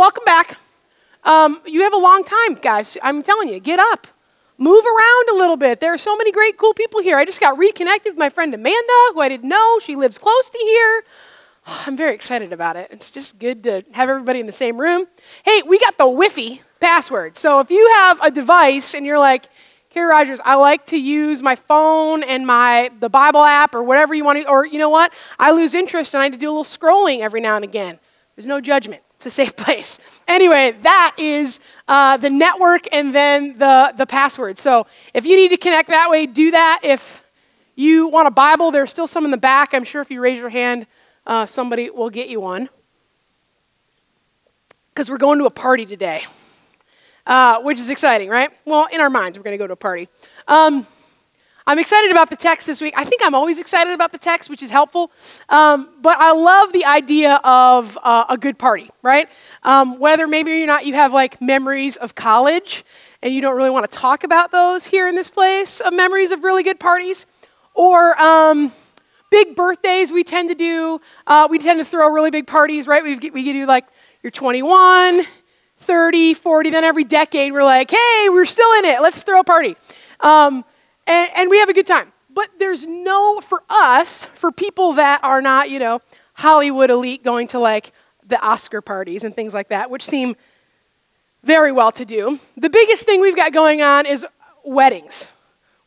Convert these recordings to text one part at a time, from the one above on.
welcome back. Um, you have a long time, guys. I'm telling you, get up. Move around a little bit. There are so many great, cool people here. I just got reconnected with my friend Amanda, who I didn't know. She lives close to here. I'm very excited about it. It's just good to have everybody in the same room. Hey, we got the Wi-Fi password. So if you have a device and you're like, Carrie Rogers, I like to use my phone and my the Bible app or whatever you want to, or you know what? I lose interest and I need to do a little scrolling every now and again. There's no judgment. It's a safe place. Anyway, that is uh, the network and then the, the password. So if you need to connect that way, do that. If you want a Bible, there's still some in the back. I'm sure if you raise your hand, uh, somebody will get you one. Because we're going to a party today uh, which is exciting, right? Well, in our minds, we're going to go to a party. Um, I'm excited about the text this week. I think I'm always excited about the text, which is helpful. Um, but I love the idea of uh, a good party, right? Um, whether maybe or not you have like memories of college and you don't really want to talk about those here in this place of memories of really good parties, or um, big birthdays we tend to do. Uh, we tend to throw really big parties, right? We, we do like you're 21, 30, 40, then every decade we're like, hey, we're still in it. Let's throw a party. Um, and, and we have a good time. But there's no, for us, for people that are not, you know, Hollywood elite going to like the Oscar parties and things like that, which seem very well to do. The biggest thing we've got going on is weddings.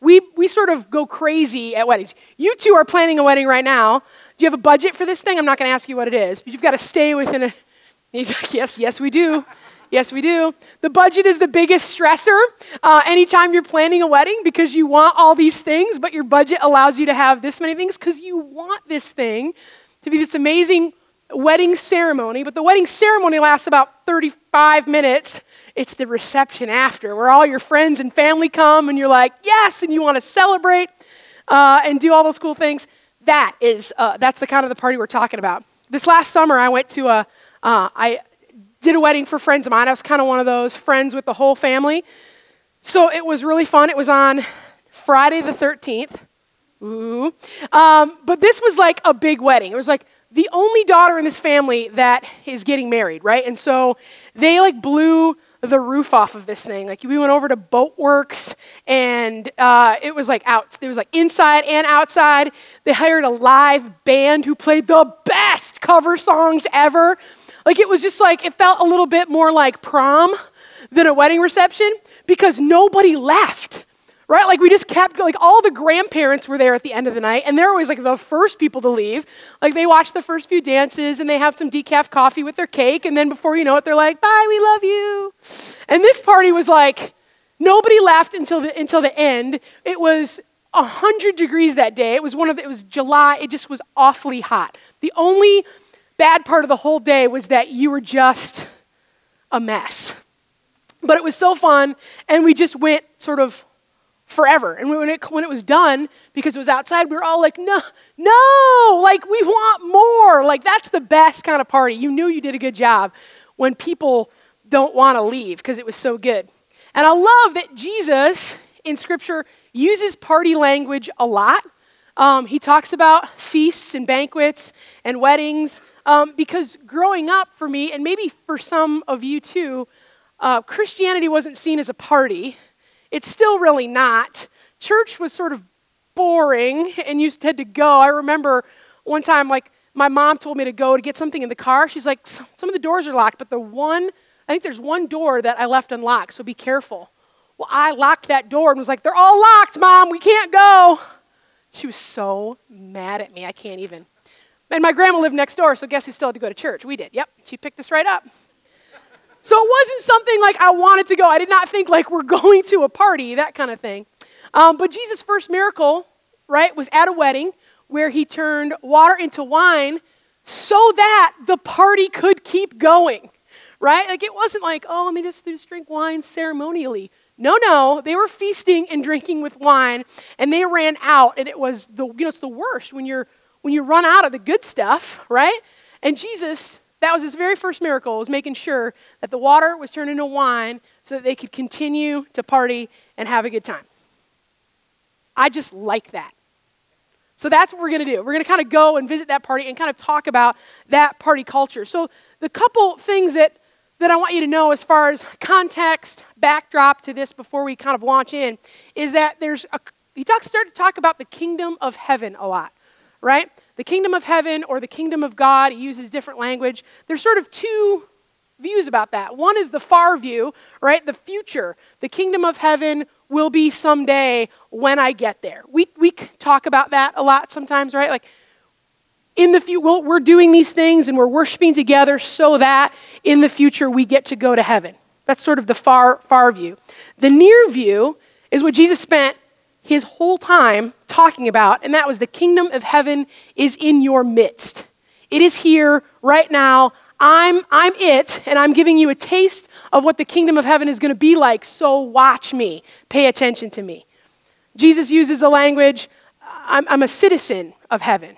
We, we sort of go crazy at weddings. You two are planning a wedding right now. Do you have a budget for this thing? I'm not going to ask you what it is, but you've got to stay within a. He's like, yes, yes, we do. Yes, we do. The budget is the biggest stressor uh, anytime you're planning a wedding because you want all these things, but your budget allows you to have this many things because you want this thing to be this amazing wedding ceremony. But the wedding ceremony lasts about 35 minutes. It's the reception after where all your friends and family come and you're like, yes, and you want to celebrate uh, and do all those cool things. That is, uh, that's the kind of the party we're talking about. This last summer, I went to a, uh, I, did a wedding for friends of mine. I was kind of one of those friends with the whole family. So it was really fun. It was on Friday the 13th. Ooh. Um, but this was like a big wedding. It was like the only daughter in this family that is getting married, right? And so they like blew the roof off of this thing. Like we went over to Boatwerks, and uh, it was like out. There was like inside and outside. They hired a live band who played the best cover songs ever. Like it was just like, it felt a little bit more like prom than a wedding reception because nobody left. Right? Like we just kept like all the grandparents were there at the end of the night and they're always like the first people to leave. Like they watch the first few dances and they have some decaf coffee with their cake and then before you know it they're like, "Bye, we love you." And this party was like nobody left until the until the end. It was 100 degrees that day. It was one of it was July. It just was awfully hot. The only bad part of the whole day was that you were just a mess. But it was so fun, and we just went sort of forever. And when it, when it was done, because it was outside, we were all like, no, no, like we want more. Like that's the best kind of party. You knew you did a good job when people don't want to leave because it was so good. And I love that Jesus in Scripture uses party language a lot. Um, he talks about feasts and banquets and weddings um, because growing up for me, and maybe for some of you too, uh, Christianity wasn't seen as a party. It's still really not. Church was sort of boring, and you had to go. I remember one time, like, my mom told me to go to get something in the car. She's like, some of the doors are locked, but the one, I think there's one door that I left unlocked, so be careful. Well, I locked that door and was like, they're all locked, mom, we can't go. She was so mad at me, I can't even. And my grandma lived next door, so guess who still had to go to church? We did. Yep, she picked us right up. So it wasn't something like I wanted to go. I did not think like we're going to a party, that kind of thing. Um, but Jesus' first miracle, right, was at a wedding where he turned water into wine so that the party could keep going, right? Like it wasn't like, oh, and they just, just drink wine ceremonially. No, no, they were feasting and drinking with wine, and they ran out, and it was the, you know, it's the worst when you're when you run out of the good stuff, right? And Jesus, that was his very first miracle, was making sure that the water was turned into wine so that they could continue to party and have a good time. I just like that. So that's what we're going to do. We're going to kind of go and visit that party and kind of talk about that party culture. So the couple things that that I want you to know as far as context, backdrop to this before we kind of launch in is that there's a, he talks, started to talk about the kingdom of heaven a lot, right? The kingdom of heaven or the kingdom of God, uses different language. There's sort of two views about that. One is the far view, right? The future. The kingdom of heaven will be someday when I get there. We, we talk about that a lot sometimes, right? Like, in the future, well, we're doing these things and we're worshiping together so that in the future we get to go to heaven. That's sort of the far, far view. The near view is what Jesus spent his whole time talking about, and that was the kingdom of heaven is in your midst. It is here right now. I'm, I'm it, and I'm giving you a taste of what the kingdom of heaven is going to be like, so watch me. Pay attention to me. Jesus uses a language I'm, I'm a citizen of heaven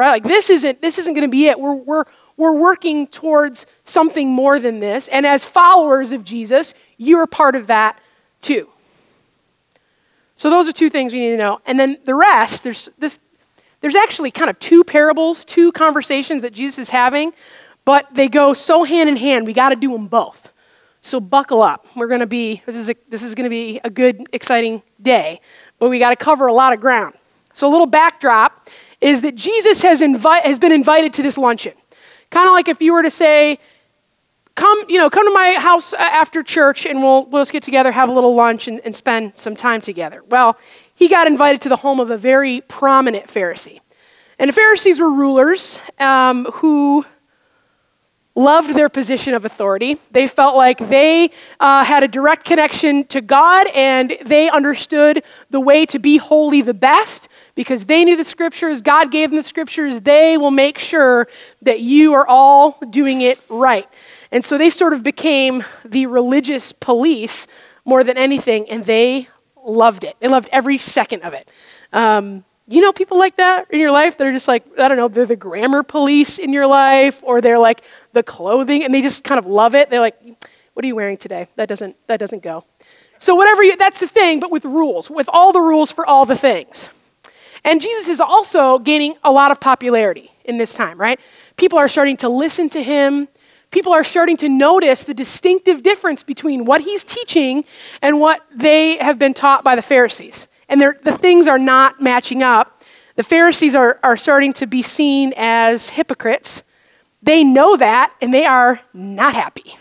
right? Like this isn't this isn't going to be it. We're we're we're working towards something more than this, and as followers of Jesus, you're part of that too. So those are two things we need to know, and then the rest. There's this. There's actually kind of two parables, two conversations that Jesus is having, but they go so hand in hand. We got to do them both. So buckle up. We're going to be this is a, this is going to be a good, exciting day, but we got to cover a lot of ground. So a little backdrop is that Jesus has, invi- has been invited to this luncheon. Kind of like if you were to say, come, you know, come to my house after church and we'll, we'll just get together, have a little lunch, and, and spend some time together. Well, he got invited to the home of a very prominent Pharisee. And the Pharisees were rulers um, who loved their position of authority. They felt like they uh, had a direct connection to God and they understood the way to be holy the best because they knew the scriptures, God gave them the scriptures, they will make sure that you are all doing it right. And so they sort of became the religious police more than anything, and they loved it. They loved every second of it. Um, you know people like that in your life that are just like, I don't know, they're the grammar police in your life, or they're like the clothing, and they just kind of love it. They're like, what are you wearing today? That doesn't, that doesn't go. So, whatever you, that's the thing, but with rules, with all the rules for all the things. And Jesus is also gaining a lot of popularity in this time, right? People are starting to listen to him. People are starting to notice the distinctive difference between what he's teaching and what they have been taught by the Pharisees. And the things are not matching up. The Pharisees are, are starting to be seen as hypocrites. They know that, and they are not happy.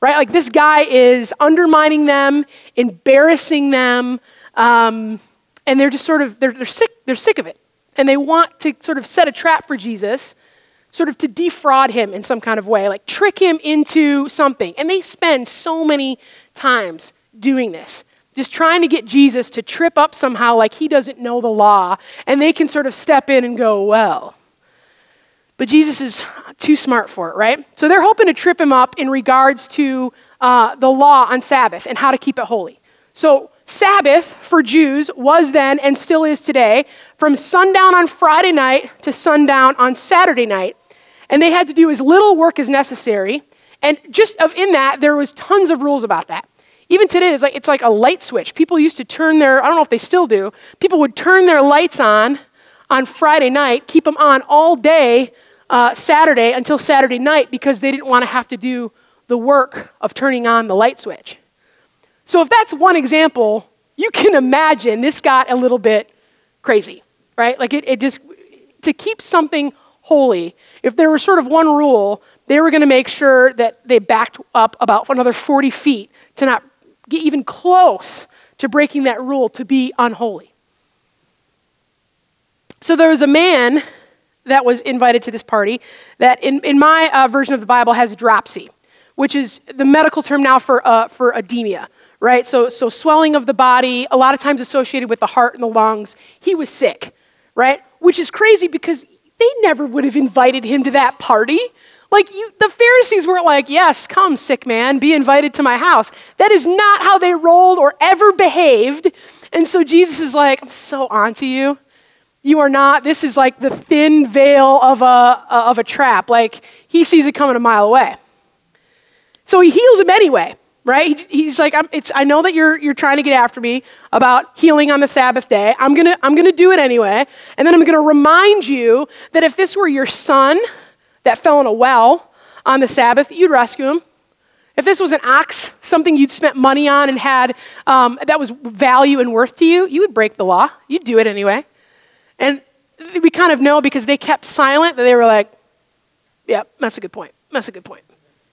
Right? Like this guy is undermining them, embarrassing them. Um, and they're just sort of they're, they're sick they're sick of it and they want to sort of set a trap for jesus sort of to defraud him in some kind of way like trick him into something. And they spend so many times doing this just trying to get jesus to trip up somehow like he doesn't know the law and they can sort of step in and go well. But jesus is too smart for it right? So they're hoping to trip him up in regards to uh, the law on sabbath and how to keep it holy. So Sabbath for Jews was then and still is today from sundown on Friday night to sundown on Saturday night. And they had to do as little work as necessary. And just of in that, there was tons of rules about that. Even today, it's like, it's like a light switch. People used to turn their, I don't know if they still do, people would turn their lights on on Friday night, keep them on all day uh, Saturday until Saturday night because they didn't want to have to do the work of turning on the light switch. So, if that's one example, you can imagine this got a little bit crazy, right? Like, it, it just, to keep something holy, if there was sort of one rule, they were going to make sure that they backed up about another 40 feet to not get even close to breaking that rule to be unholy. So, there was a man that was invited to this party that, in, in my uh, version of the Bible, has dropsy, which is the medical term now for, uh, for edema right? So, so swelling of the body, a lot of times associated with the heart and the lungs. He was sick, right? Which is crazy because they never would have invited him to that party. Like you, the Pharisees weren't like, yes, come, sick man, be invited to my house. That is not how they rolled or ever behaved. And so Jesus is like, I'm so onto you. You are not, this is like the thin veil of a, of a trap. Like he sees it coming a mile away. So he heals him anyway right? He's like, i know that you're, you're trying to get after me about healing on the Sabbath day. I'm going to I'm going to do it anyway. And then I'm going to remind you that if this were your son that fell in a well on the Sabbath, you'd rescue him, If this was an ox, something you'd spent money on and had um, that was value and worth to you, you would break the law. You'd do it anyway. And we kind of know because they kept silent that they were like, yeah, that's a good point. That's a good point.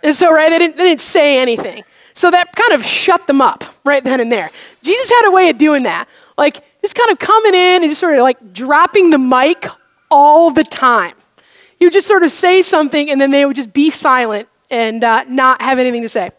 And so, right, they didn't, they didn't say anything. So that kind of shut them up right then and there. Jesus had a way of doing that. Like, just kind of coming in and just sort of like dropping the mic all the time. He would just sort of say something and then they would just be silent and uh, not have anything to say.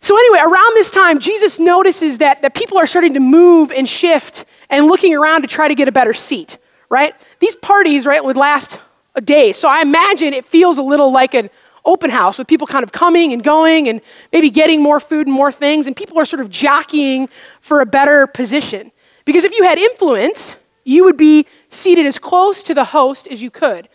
So, anyway, around this time, Jesus notices that, that people are starting to move and shift and looking around to try to get a better seat, right? These parties, right, would last a day. So, I imagine it feels a little like an open house with people kind of coming and going and maybe getting more food and more things, and people are sort of jockeying for a better position. Because if you had influence, you would be seated as close to the host as you could.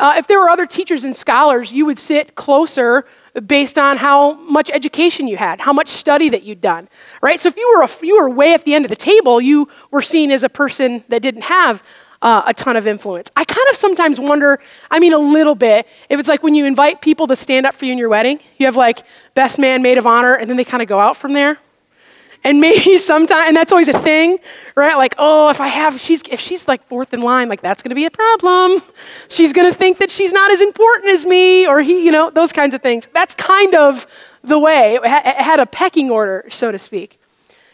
Uh, if there were other teachers and scholars, you would sit closer based on how much education you had, how much study that you'd done, right? So if you were, a, you were way at the end of the table, you were seen as a person that didn't have uh, a ton of influence. I kind of sometimes wonder, I mean, a little bit, if it's like when you invite people to stand up for you in your wedding, you have like best man, maid of honor, and then they kind of go out from there. And maybe sometimes, and that's always a thing, right? Like, oh, if I have, she's, if she's like fourth in line, like that's going to be a problem. She's going to think that she's not as important as me, or he, you know, those kinds of things. That's kind of the way. It had a pecking order, so to speak.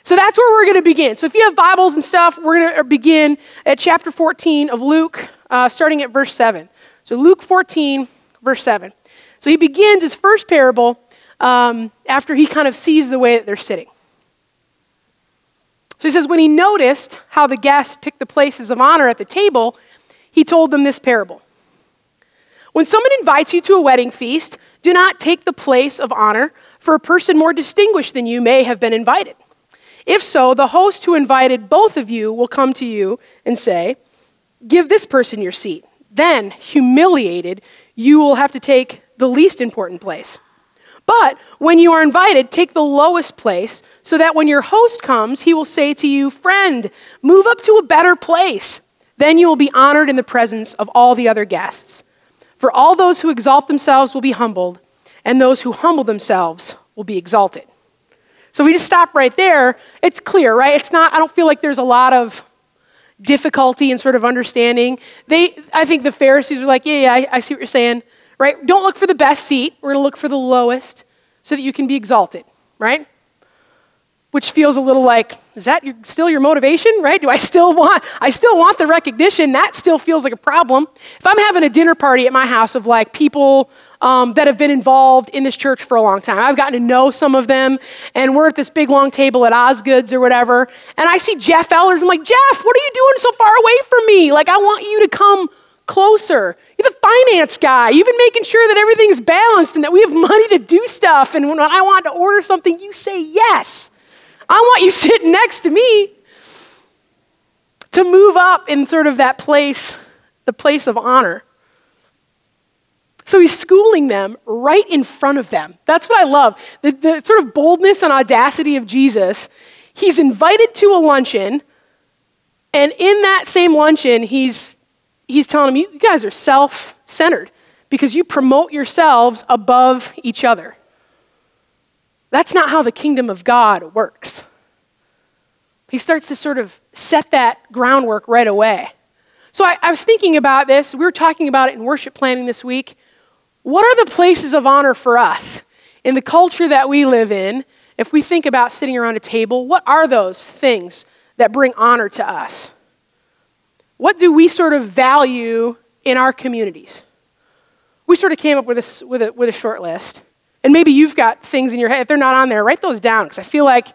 So that's where we're going to begin. So if you have Bibles and stuff, we're going to begin at chapter 14 of Luke, uh, starting at verse 7. So Luke 14, verse 7. So he begins his first parable um, after he kind of sees the way that they're sitting. So he says, when he noticed how the guests picked the places of honor at the table, he told them this parable. When someone invites you to a wedding feast, do not take the place of honor, for a person more distinguished than you may have been invited. If so, the host who invited both of you will come to you and say, Give this person your seat. Then, humiliated, you will have to take the least important place. But when you are invited, take the lowest place so that when your host comes, he will say to you, Friend, move up to a better place. Then you will be honored in the presence of all the other guests. For all those who exalt themselves will be humbled, and those who humble themselves will be exalted. So we just stop right there, it's clear, right? It's not, I don't feel like there's a lot of difficulty in sort of understanding. They, I think the Pharisees were like, yeah, yeah, I, I see what you're saying, right? Don't look for the best seat. We're going to look for the lowest so that you can be exalted, right? which feels a little like is that your, still your motivation right do i still want i still want the recognition that still feels like a problem if i'm having a dinner party at my house of like people um, that have been involved in this church for a long time. I've gotten to know some of them and we're at this big long table at osgood's or whatever and i see jeff ellers. I'm like jeff what are you doing so far away from me? Like i want you to come closer. You're the finance guy. You've been making sure that everything's balanced and that we have money to do stuff and when i want to order something you say yes. I want you sitting next to me. To move up in sort of that place, the place of honor. So he's schooling them right in front of them. That's what I love. The, the, sort of boldness and audacity of Jesus. He's invited to a luncheon, and in that same luncheon, he's, he's telling them, You guys are self centered because you promote yourselves above each other. That's not how the kingdom of God works. He starts to sort of set that groundwork right away. So I, I, was thinking about this. We were talking about it in worship planning this week. What are the places of honor for us in the culture that we live in? If we think about sitting around a table, what are those things that bring honor to us? What do we sort of value in our communities? We sort of came up with a, with a, with a short list. And maybe you've got things in your head. If they're not on there, write those down because I feel like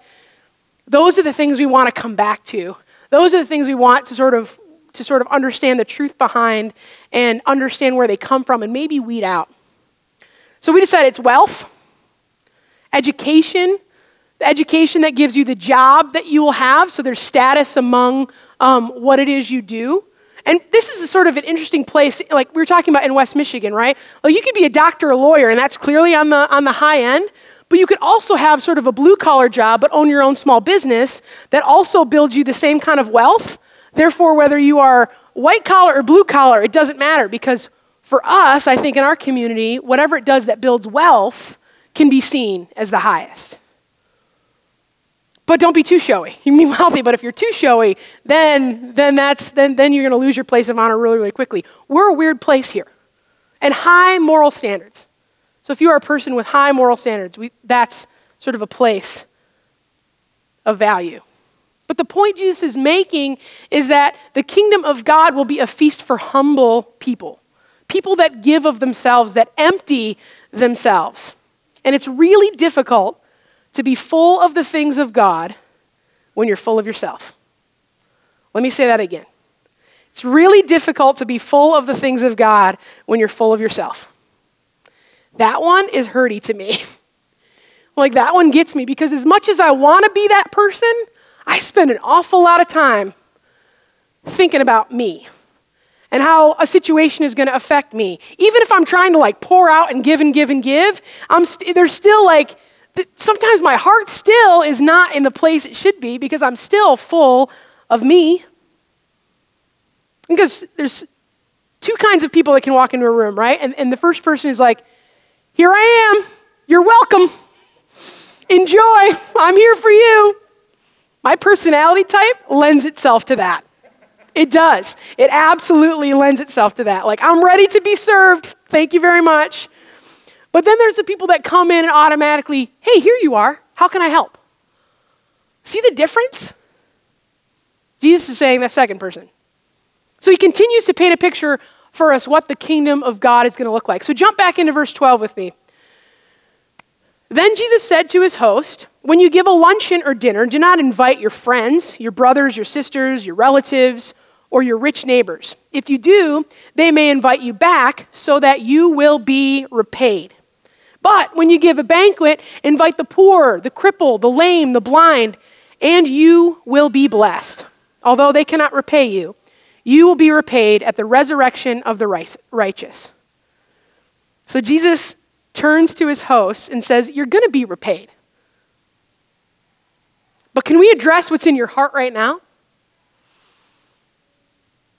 those are the things we want to come back to. Those are the things we want to sort of to sort of understand the truth behind and understand where they come from and maybe weed out. So we decided it's wealth, education, the education that gives you the job that you will have, so there's status among um, what it is you do. And this is sort of an interesting place, like we were talking about in West Michigan, right? Well, you could be a doctor or a lawyer, and that's clearly on the, on the high end. But you could also have sort of a blue collar job, but own your own small business that also builds you the same kind of wealth. Therefore, whether you are white collar or blue collar, it doesn't matter because for us, I think in our community, whatever it does that builds wealth can be seen as the highest. But don't be too showy. You mean wealthy, but if you're too showy, then, then, that's, then, then you're going to lose your place of honor really, really quickly. We're a weird place here and high moral standards. So if you are a person with high moral standards, we, that's sort of a place of value. But the point Jesus is making is that the kingdom of God will be a feast for humble people, people that give of themselves, that empty themselves. And it's really difficult to be full of the things of God when you're full of yourself. Let me say that again. It's really difficult to be full of the things of God when you're full of yourself. That one is hurty to me. like, that one gets me because as much as I want to be that person, I spend an awful lot of time thinking about me and how a situation is going to affect me. Even if I'm trying to like pour out and give and give and give, I'm st- there's still like sometimes my heart still is not in the place it should be because I'm still full of me. Because there's two kinds of people that can walk into a room, right? And, and the first person is like, Here I am. You're welcome. Enjoy. I'm here for you. My personality type lends itself to that. It does. It absolutely lends itself to that. Like, I'm ready to be served. Thank you very much. But then there's the people that come in and automatically, hey, here you are. How can I help? See the difference? Jesus is saying that second person. So he continues to paint a picture for us what the kingdom of God is going to look like. So jump back into verse 12 with me. Then Jesus said to his host, When you give a luncheon or dinner, do not invite your friends, your brothers, your sisters, your relatives, or your rich neighbors. If you do, they may invite you back so that you will be repaid. But when you give a banquet, invite the poor, the crippled, the lame, the blind, and you will be blessed. Although they cannot repay you, you will be repaid at the resurrection of the righteous. So Jesus turns to his hosts and says, You're going to be repaid. But can we address what's in your heart right now?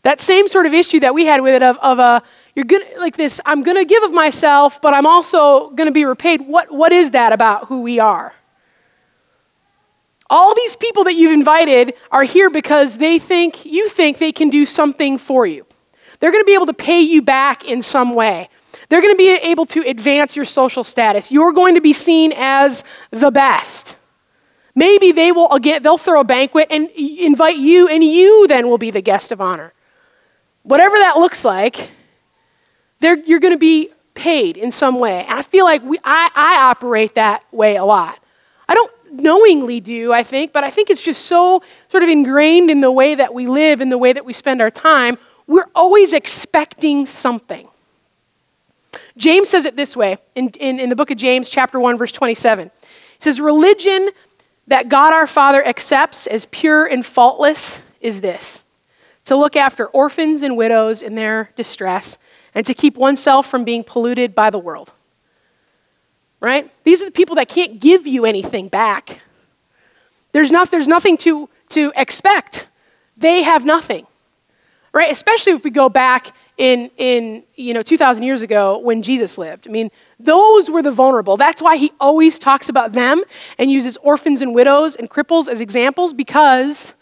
That same sort of issue that we had with it of, of a you're gonna like this i'm gonna give of myself but i'm also gonna be repaid. What, what is that about who we are? All these people that you've invited are here because they think you think they can do something for you. They're gonna be able to pay you back in some way. They're gonna be able to advance your social status. You're going to be seen as the best. Maybe they will again they'll throw a banquet and invite you and you then will be the guest of honor whatever that looks like you're going to be paid in some way. And I feel like we, I, I operate that way a lot. I don't knowingly do, I think, but I think it's just so sort of ingrained in the way that we live, in the way that we spend our time. We're always expecting something. James says it this way in, in, in the book of James, chapter 1, verse 27. He says, Religion that God our Father accepts as pure and faultless is this to look after orphans and widows in their distress and to keep oneself from being polluted by the world. Right? These are the people that can't give you anything back. There's, not, there's nothing to, to expect. They have nothing. Right? Especially if we go back in, in you know 2,000 years ago when Jesus lived. I mean, those were the vulnerable. That's why he always talks about them and uses orphans and widows and cripples as examples because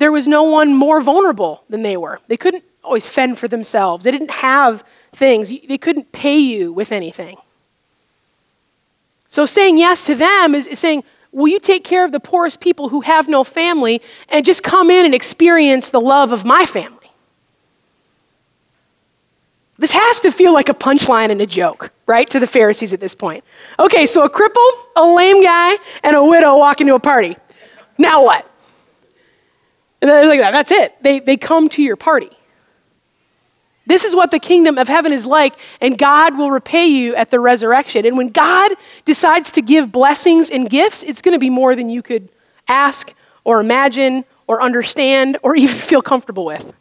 there was no one more vulnerable than they were. They couldn't always fend for themselves. They didn't have things, they couldn't pay you with anything. So saying yes to them is, is saying, Will you take care of the poorest people who have no family and just come in and experience the love of my family? This has to feel like a punchline and a joke, right, to the Pharisees at this point. Okay, so a cripple, a lame guy, and a widow walk into a party. Now what? And like that. That's it. They, they come to your party. This is what the kingdom of heaven is like, and God will repay you at the resurrection. And when God decides to give blessings and gifts, it's going to be more than you could ask or imagine or understand or even feel comfortable with.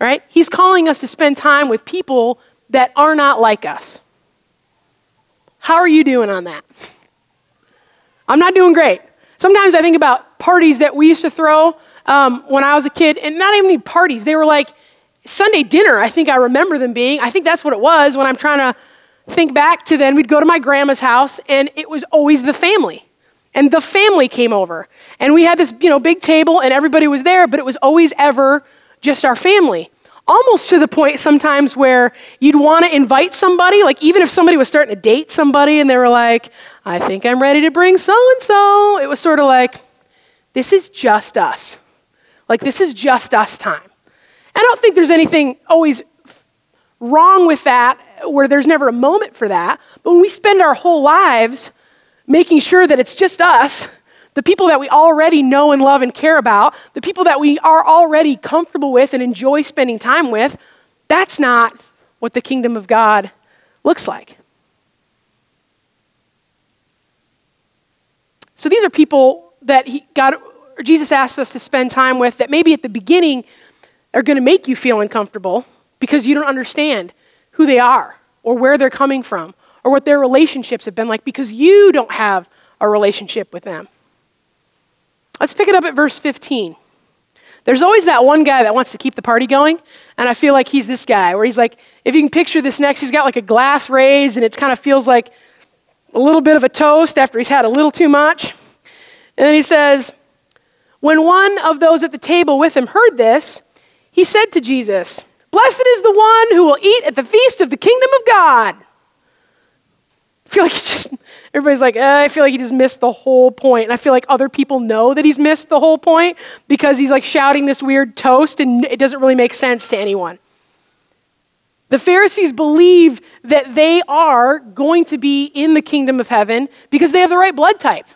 Right? He's calling us to spend time with people that are not like us. How are you doing on that? I'm not doing great. Sometimes I think about parties that we used to throw um, when I was a kid, and not even parties. They were like Sunday dinner, I think I remember them being. I think that's what it was when I'm trying to think back to then, we'd go to my grandma's house, and it was always the family. And the family came over. And we had this, you know, big table, and everybody was there, but it was always ever just our family. Almost to the point sometimes where you'd want to invite somebody, like even if somebody was starting to date somebody and they were like, I think I'm ready to bring so and so, it was sort of like, this is just us. Like, this is just us time. I don't think there's anything always wrong with that where there's never a moment for that. But when we spend our whole lives making sure that it's just us, the people that we already know and love and care about, the people that we are already comfortable with and enjoy spending time with, that's not what the kingdom of God looks like. So these are people that he, God, Jesus asks us to spend time with that maybe at the beginning are going to make you feel uncomfortable because you don't understand who they are or where they're coming from or what their relationships have been like because you don't have a relationship with them. Let's pick it up at verse 15. There's always that one guy that wants to keep the party going, and I feel like he's this guy where he's like, if you can picture this next, he's got like a glass raised, and it kind of feels like a little bit of a toast after he's had a little too much. And then he says, When one of those at the table with him heard this, he said to Jesus, Blessed is the one who will eat at the feast of the kingdom of God. I feel like he just, everybody's like, eh, I feel like he just missed the whole point. And I feel like other people know that he's missed the whole point because he's like shouting this weird toast and it doesn't really make sense to anyone. The Pharisees believe that they are going to be in the kingdom of heaven because they have the right blood type,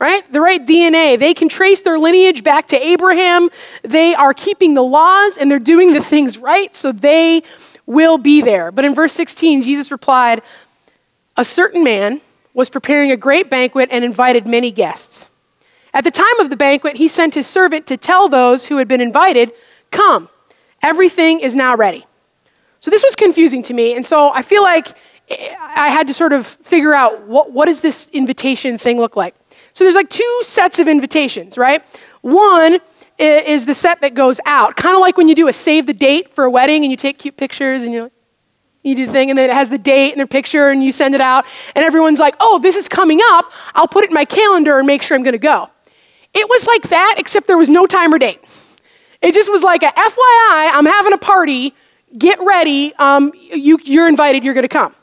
right? The right DNA. They can trace their lineage back to Abraham. They are keeping the laws and they're doing the things right, so they will be there. But in verse 16, Jesus replied, a certain man was preparing a great banquet and invited many guests. At the time of the banquet, he sent his servant to tell those who had been invited, Come, everything is now ready. So this was confusing to me, and so I feel like I had to sort of figure out what, what does this invitation thing look like? So there's like two sets of invitations, right? One is the set that goes out, kind of like when you do a save the date for a wedding and you take cute pictures and you're like, you do the thing, and then it has the date and their picture, and you send it out, and everyone's like, oh, this is coming up. I'll put it in my calendar and make sure I'm going to go. It was like that, except there was no time or date. It just was like a FYI, I'm having a party, get ready, um, you, you're invited, you're going to come.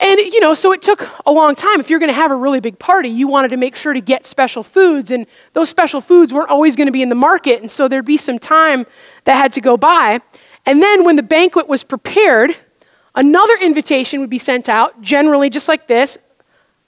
And, you know, so it took a long time. If you're going to have a really big party, you wanted to make sure to get special foods, and those special foods weren't always going to be in the market, and so there'd be some time that had to go by. And then when the banquet was prepared, another invitation would be sent out, generally just like this,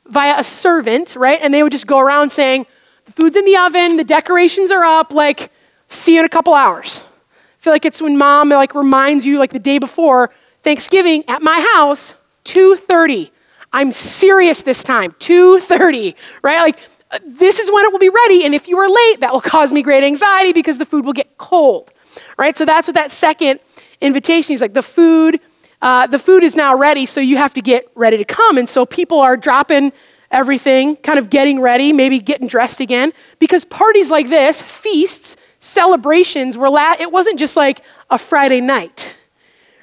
via a servant, right? And they would just go around saying, the food's in the oven, the decorations are up, like, see you in a couple hours. I feel like it's when mom like reminds you like the day before Thanksgiving at my house, 2:30. I'm serious this time, 2:30, right? Like uh, this is when it will be ready and if you are late, that will cause me great anxiety because the food will get cold. Right? So that's what that second invitation. He's like, the food, uh, the food is now ready, so you have to get ready to come. And so people are dropping everything, kind of getting ready, maybe getting dressed again, because parties like this, feasts, celebrations were la- it wasn't just like a Friday night.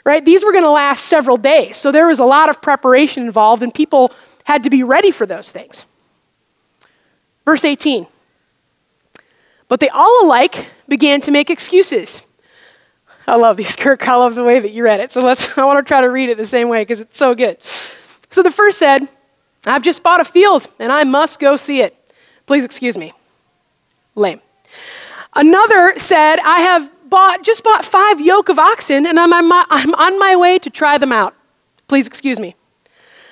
Right? These were going to last several days. So there was a lot of preparation involved and people had to be ready for those things. Verse 18. But they all alike began to make excuses. I love these, Kirk. I love the way that you read it. So let's, I want to try to read it the same way because it's so good. So the first said, I've just bought a field and I must go see it. Please excuse me. Lame. Another said, I have bought, just bought five yoke of oxen and I'm on, my, I'm on my way to try them out. Please excuse me.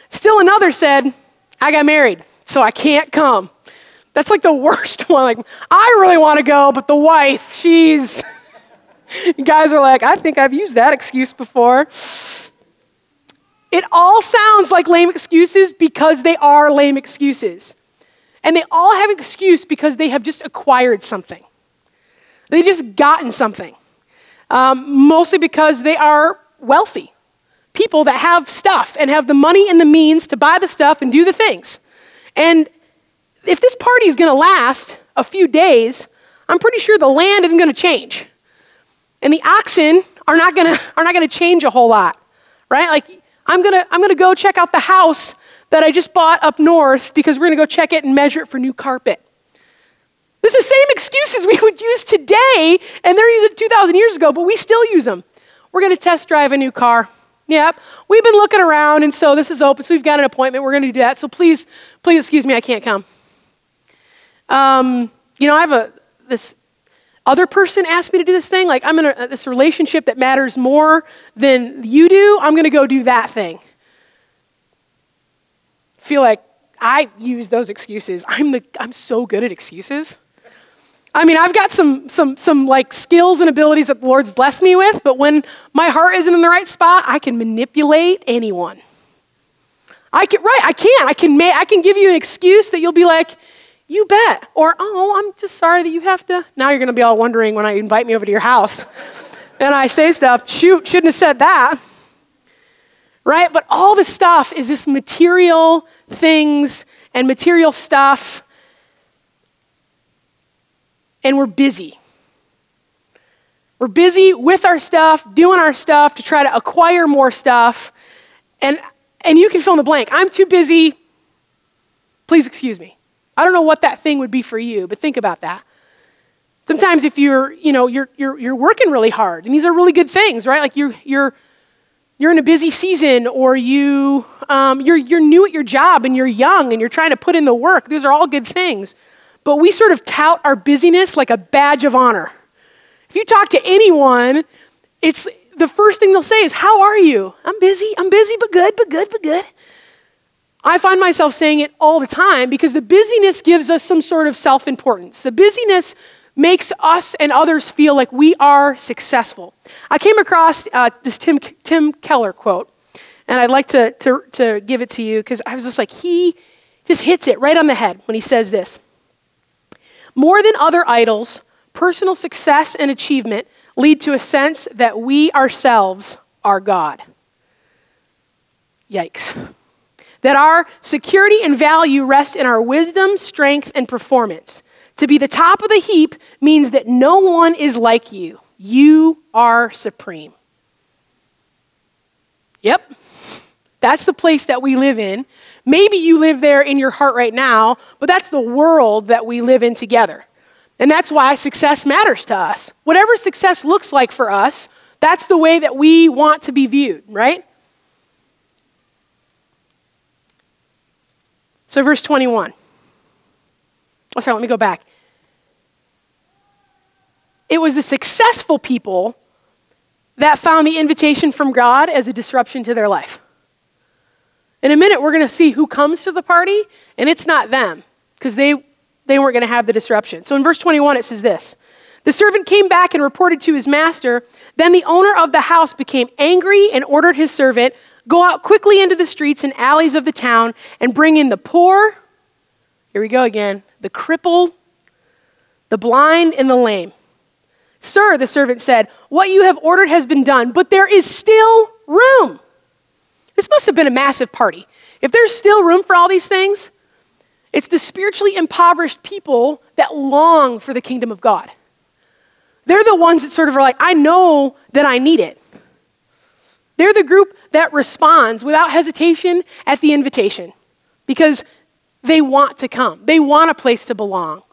Still another said, I got married, so I can't come. That's like the worst one. Like, I really want to go, but the wife, she's. you guys are like, I think I've used that excuse before. It all sounds like lame excuses because they are lame excuses. And they all have an excuse because they have just acquired something. They've just gotten something. Um, mostly because they are wealthy. People that have stuff and have the money and the means to buy the stuff and do the things. And if this party is going to last a few days, I'm pretty sure the land isn't going to change. And the oxen are not going to are not going to change a whole lot, right? Like I'm going to I'm going to go check out the house that I just bought up north because we're going to go check it and measure it for new carpet. This is the same excuses we would use today, and they're using 2,000 years ago, but we still use them. We're going to test drive a new car. Yep, we've been looking around, and so this is open, so we've got an appointment. We're going to do that. So please, please excuse me, I can't come. Um, you know, I have a this other person asked me to do this thing. Like I'm in a, this relationship that matters more than you do. I'm going to go do that thing. Feel like I use those excuses. I'm the I'm so good at excuses. I mean, I've got some, some, some like skills and abilities that the Lord's blessed me with, but when my heart isn't in the right spot, I can manipulate anyone. I can, right, I can. I can, I can give you an excuse that you'll be like, you bet. Or, oh, I'm just sorry that you have to. Now you're going to be all wondering when I invite me over to your house and I say stuff, shoot, shouldn't have said that. Right? But all this stuff is this material things and material stuff and we're busy. We're busy with our stuff, doing our stuff to try to acquire more stuff. And, and you can fill in the blank. I'm too busy. Please excuse me. I don't know what that thing would be for you, but think about that. Sometimes if you're, you know, you're, you're, you're working really hard, and these are really good things, right? Like you're, you're, you're in a busy season or you, um, you're, you're new at your job and you're young and you're trying to put in the work. These are all good things. But we sort of tout our busyness like a badge of honor. If you talk to anyone, it's the first thing they'll say is, How are you? I'm busy, I'm busy, but good, but good, but good. I find myself saying it all the time because the busyness gives us some sort of self importance. The busyness makes us and others feel like we are successful. I came across uh, this Tim, Tim Keller quote, and I'd like to, to, to give it to you because I was just like, he just hits it right on the head when he says this. More than other idols, personal success and achievement lead to a sense that we ourselves are God. Yikes. That our security and value rest in our wisdom, strength, and performance. To be the top of the heap means that no one is like you. You are supreme. Yep. That's the place that we live in. Maybe you live there in your heart right now, but that's the world that we live in together. And that's why success matters to us. Whatever success looks like for us, that's the way that we want to be viewed, right? So, verse 21. Oh, sorry, let me go back. It was the successful people that found the invitation from God as a disruption to their life. In a minute, we're going to see who comes to the party, and it's not them because they, they weren't going to have the disruption. So in verse 21, it says this The servant came back and reported to his master. Then the owner of the house became angry and ordered his servant, Go out quickly into the streets and alleys of the town and bring in the poor. Here we go again the crippled, the blind, and the lame. Sir, the servant said, What you have ordered has been done, but there is still room. This must have been a massive party. If there's still room for all these things, it's the spiritually impoverished people that long for the kingdom of God. They're the ones that sort of are like, I know that I need it. They're the group that responds without hesitation at the invitation because they want to come, they want a place to belong.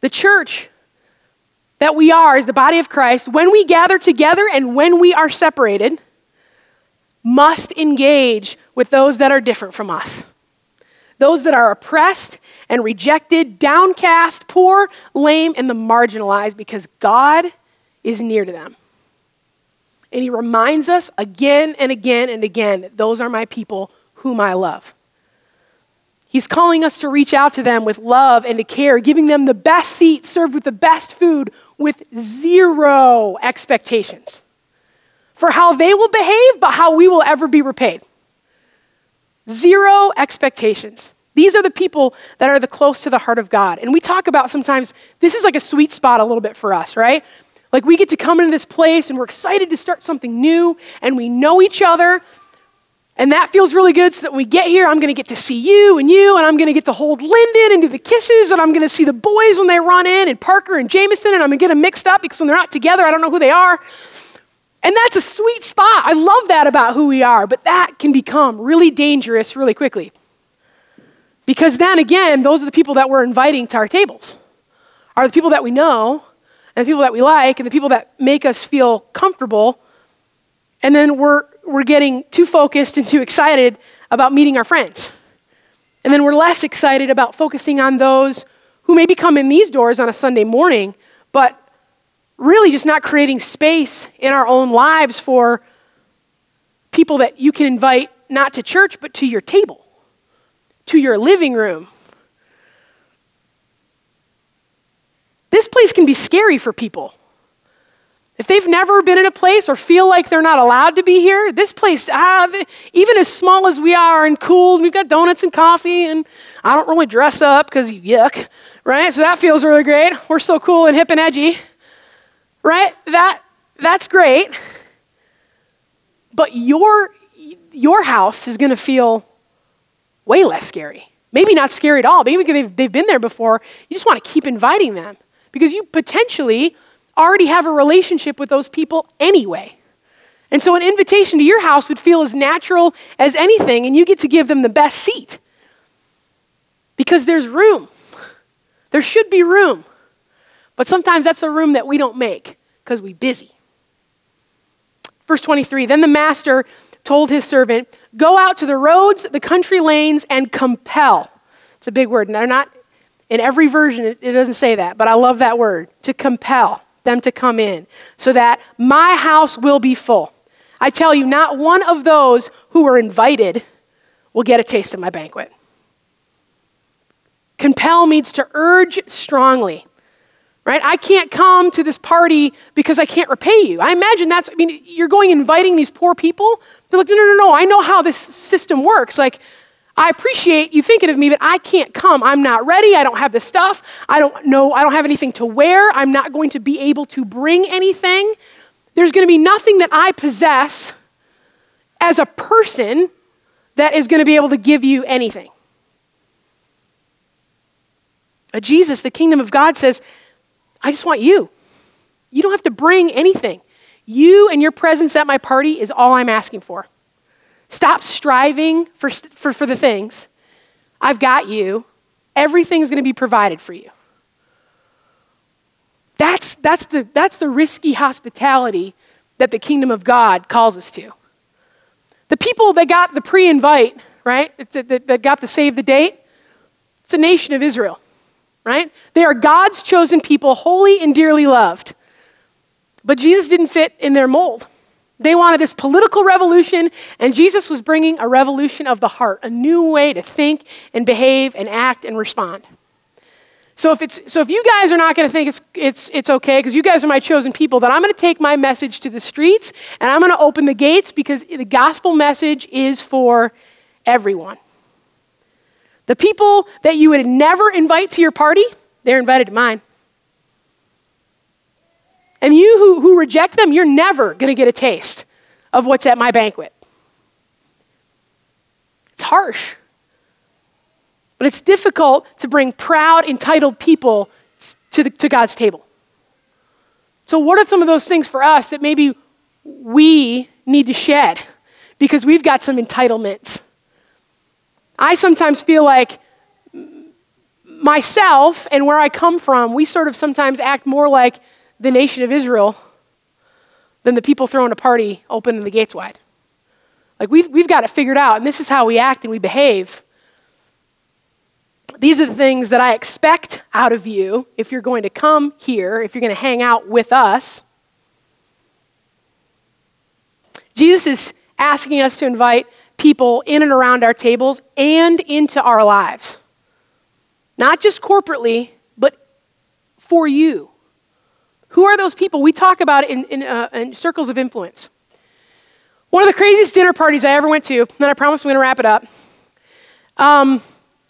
The church that we are is the body of Christ. When we gather together and when we are separated, must engage with those that are different from us. Those that are oppressed and rejected, downcast, poor, lame, and the marginalized because God is near to them. And He reminds us again and again and again that those are my people whom I love. He's calling us to reach out to them with love and to care, giving them the best seat served with the best food with zero expectations for how they will behave, but how we will ever be repaid. Zero expectations. These are the people that are the close to the heart of God. And we talk about sometimes this is like a sweet spot a little bit for us, right? Like we get to come into this place and we're excited to start something new and we know each other. And that feels really good so that when we get here, I'm going to get to see you and you, and I'm going to get to hold Lyndon and do the kisses, and I'm going to see the boys when they run in, and Parker and Jameson, and I'm going to get them mixed up because when they're not together, I don't know who they are. And that's a sweet spot. I love that about who we are, but that can become really dangerous really quickly. Because then again, those are the people that we're inviting to our tables, are the people that we know, and the people that we like, and the people that make us feel comfortable. And then we're, we're getting too focused and too excited about meeting our friends. And then we're less excited about focusing on those who maybe come in these doors on a Sunday morning, but really just not creating space in our own lives for people that you can invite not to church, but to your table, to your living room. This place can be scary for people. If they've never been in a place or feel like they're not allowed to be here, this place, ah, even as small as we are and cool, we've got donuts and coffee, and I don't really dress up because yuck, right? So that feels really great. We're so cool and hip and edgy, right? That, that's great. But your, your house is going to feel way less scary. Maybe not scary at all. Maybe they've, they've been there before. You just want to keep inviting them because you potentially already have a relationship with those people anyway. And so an invitation to your house would feel as natural as anything, and you get to give them the best seat because there's room. There should be room. But sometimes that's a room that we don't make because we're busy. Verse 23 Then the master told his servant, Go out to the roads, the country lanes, and compel. It's a big word. And they're not in every version, it, it doesn't say that, but I love that word to compel them to come in so that my house will be full. I tell you, not one of those who were invited will get a taste of my banquet. Compel means to urge strongly, right? I can't come to this party because I can't repay you. I imagine that's, I mean, you're going inviting these poor people. They're like, no, no, no, no, I know how this system works. Like, I appreciate you thinking of me, but I can't come. I'm not ready. I don't have the stuff. I don't know. I don't have anything to wear. I'm not going to be able to bring anything. There's going to be nothing that I possess as a person that is going to be able to give you anything. A Jesus, the kingdom of God, says, I just want you. You don't have to bring anything. You and your presence at my party is all I'm asking for. Stop striving for, for, for the things. I've got you. Everything's going to be provided for you. That's, that's, the, that's the risky hospitality that the kingdom of God calls us to. The people that got the pre invite, right, that, that got the save the date, it's a nation of Israel, right? They are God's chosen people, holy and dearly loved. But Jesus didn't fit in their mold. They wanted this political revolution, and Jesus was bringing a revolution of the heart, a new way to think and behave and act and respond. So if, it's, so if you guys are not going to think it's, it's, it's okay, because you guys are my chosen people, then I'm going to take my message to the streets and I'm going to open the gates because the gospel message is for everyone. The people that you would never invite to your party, they're invited to mine. And you who, who reject them, you're never going to get a taste of what's at my banquet. It's harsh. But it's difficult to bring proud, entitled people to, the, to God's table. So, what are some of those things for us that maybe we need to shed because we've got some entitlements? I sometimes feel like myself and where I come from, we sort of sometimes act more like the nation of Israel than the people throwing a party opening the gates wide. Like, we've, we've got it figured out, and this is how we act and we behave. These are the things that I expect out of you if you're going to come here, if you're going to hang out with us. Jesus is asking us to invite people in and around our tables and into our lives. Not just corporately, but for you. Who are those people? We talk about it in, in, uh, in circles of influence. One of the craziest dinner parties I ever went to, and I promise I'm going to wrap it up, um,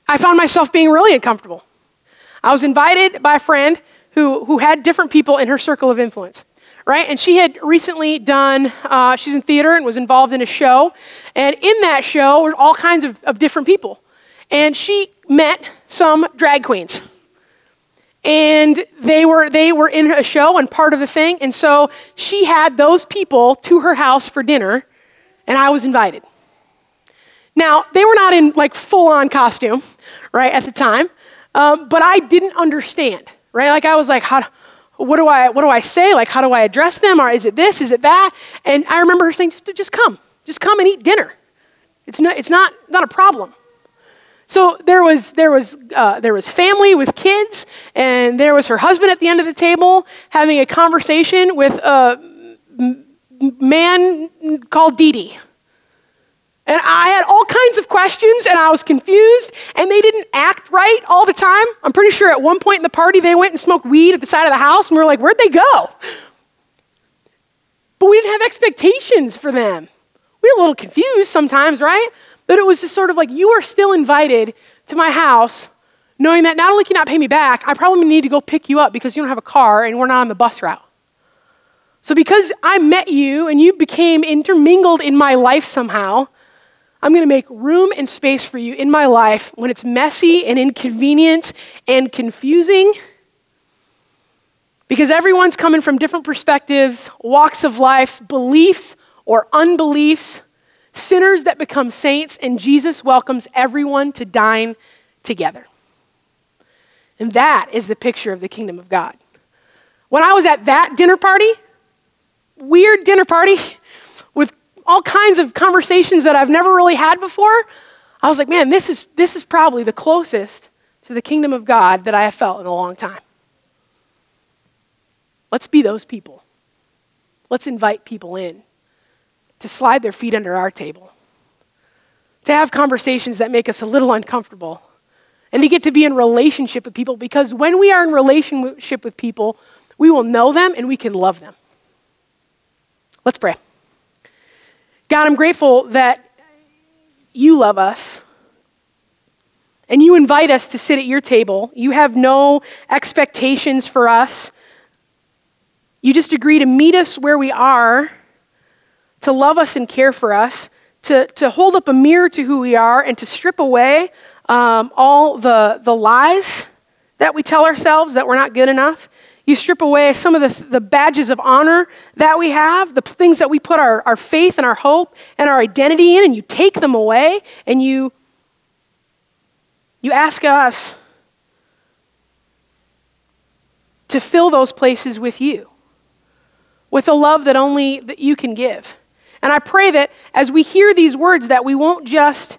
I found myself being really uncomfortable. I was invited by a friend who, who had different people in her circle of influence, right? And she had recently done, uh, she's in theater and was involved in a show. And in that show were all kinds of, of different people. And she met some drag queens. And they were they were in a show and part of the thing. And so she had those people to her house for dinner and i was invited. Now they were not in like full on costume right at the time. Um, but i didn't understand right? Like i was like how what do i what do i say? Like how do i address them? Or is it this? Is it that? And i remember her saying just, just come. Just come and eat dinner. It's not it's not not a problem so there was, there, was, uh, there was family with kids, and there was her husband at the end of the table having a conversation with a man called Dee. And I had all kinds of questions, and I was confused, and they didn't act right all the time. I'm pretty sure at one point in the party, they went and smoked weed at the side of the house, and we were like, where'd they go? But we didn't have expectations for them. We were a little confused sometimes, right? But it was just sort of like, you are still invited to my house, knowing that not only can you not pay me back, I probably need to go pick you up because you don't have a car and we're not on the bus route. So, because I met you and you became intermingled in my life somehow, I'm going to make room and space for you in my life when it's messy and inconvenient and confusing. Because everyone's coming from different perspectives, walks of life, beliefs or unbeliefs sinners that become saints, and Jesus welcomes everyone to dine together. And that is the picture of the kingdom of God. When I was at that dinner party, weird dinner party with all kinds of conversations that I've never really had before, I was like, man, this is, this is probably the closest to the kingdom of God that I have felt in a long time. Let's be those people. Let's invite people in to slide their feet under our table, to have conversations that make us a little uncomfortable, and to get to be in relationship with people because when we are in relationship with people, we will know them and we can love them. Let's pray. God, I'm grateful that you love us and you invite us to sit at your table. You have no expectations for us. You just agree to meet us where we are to love us and care for us, to, to hold up a mirror to who we are, and to strip away um, all the, the lies that we tell ourselves that we're not good enough. You strip away some of the, the badges of honor that we have, the things that we put our, our faith and our hope and our identity in, and you take them away, and you, you ask us to fill those places with you, with a love that only that you can give. And I pray that as we hear these words, that we won't just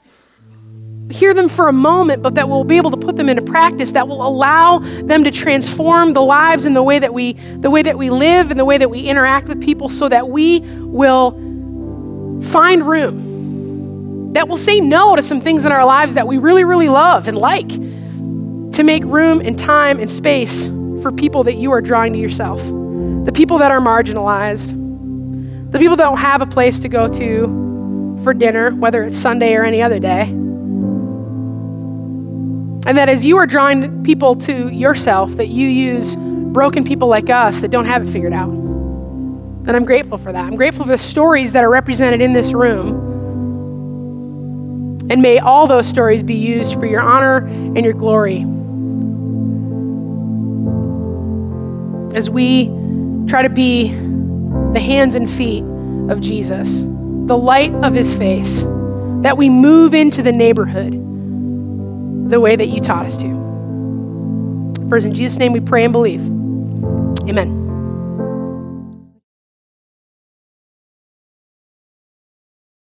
hear them for a moment, but that we'll be able to put them into practice that will allow them to transform the lives and the way that we the way that we live and the way that we interact with people so that we will find room that will say no to some things in our lives that we really really love and like to make room and time and space for people that you are drawing to yourself the people that are marginalized the people that don't have a place to go to for dinner, whether it's Sunday or any other day. And that as you are drawing people to yourself, that you use broken people like us that don't have it figured out. And I'm grateful for that. I'm grateful for the stories that are represented in this room. And may all those stories be used for your honor and your glory. As we try to be the hands and feet of Jesus, the light of his face, that we move into the neighborhood the way that you taught us to. First, in Jesus' name we pray and believe. Amen.